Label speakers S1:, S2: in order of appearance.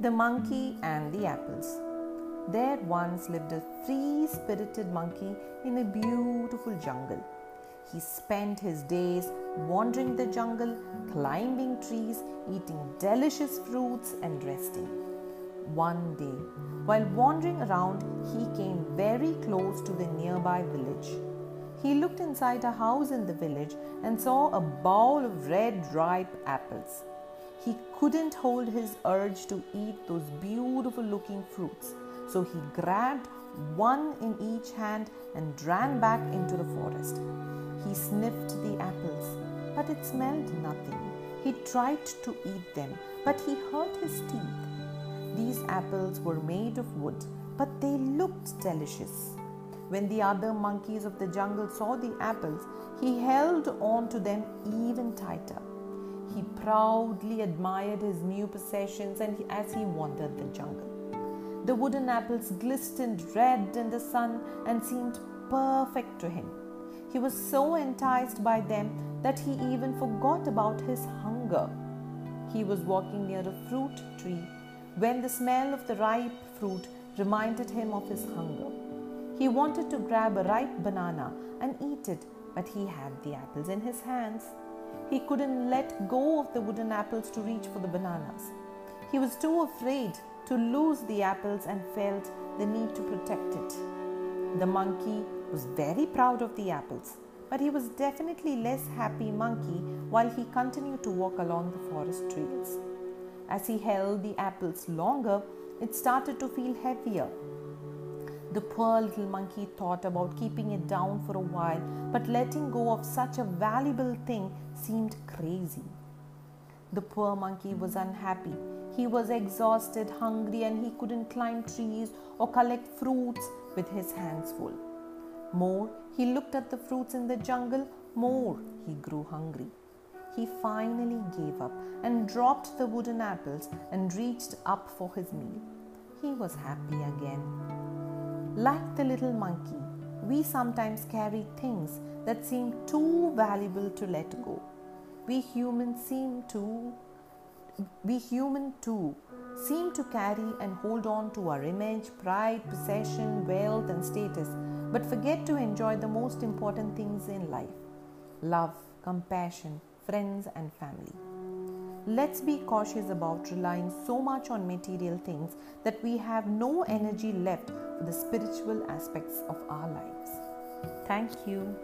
S1: The Monkey and the Apples. There once lived a free spirited monkey in a beautiful jungle. He spent his days wandering the jungle, climbing trees, eating delicious fruits, and resting. One day, while wandering around, he came very close to the nearby village. He looked inside a house in the village and saw a bowl of red, ripe apples. He couldn't hold his urge to eat those beautiful looking fruits, so he grabbed one in each hand and ran back into the forest. He sniffed the apples, but it smelled nothing. He tried to eat them, but he hurt his teeth. These apples were made of wood, but they looked delicious. When the other monkeys of the jungle saw the apples, he held on to them even tighter. He proudly admired his new possessions and as he wandered the jungle. The wooden apples glistened red in the sun and seemed perfect to him. He was so enticed by them that he even forgot about his hunger. He was walking near a fruit tree when the smell of the ripe fruit reminded him of his hunger. He wanted to grab a ripe banana and eat it, but he had the apples in his hands. He couldn't let go of the wooden apples to reach for the bananas. He was too afraid to lose the apples and felt the need to protect it. The monkey was very proud of the apples, but he was definitely less happy monkey while he continued to walk along the forest trails. As he held the apples longer, it started to feel heavier. The poor little monkey thought about keeping it down for a while, but letting go of such a valuable thing seemed crazy. The poor monkey was unhappy. He was exhausted, hungry, and he couldn't climb trees or collect fruits with his hands full. More he looked at the fruits in the jungle, more he grew hungry. He finally gave up and dropped the wooden apples and reached up for his meal. He was happy again. Like the little monkey, we sometimes carry things that seem too valuable to let go. We humans seem to we human too seem to carry and hold on to our image, pride, possession, wealth, and status, but forget to enjoy the most important things in life love, compassion, friends, and family. Let's be cautious about relying so much on material things that we have no energy left for the spiritual aspects of our lives. Thank you.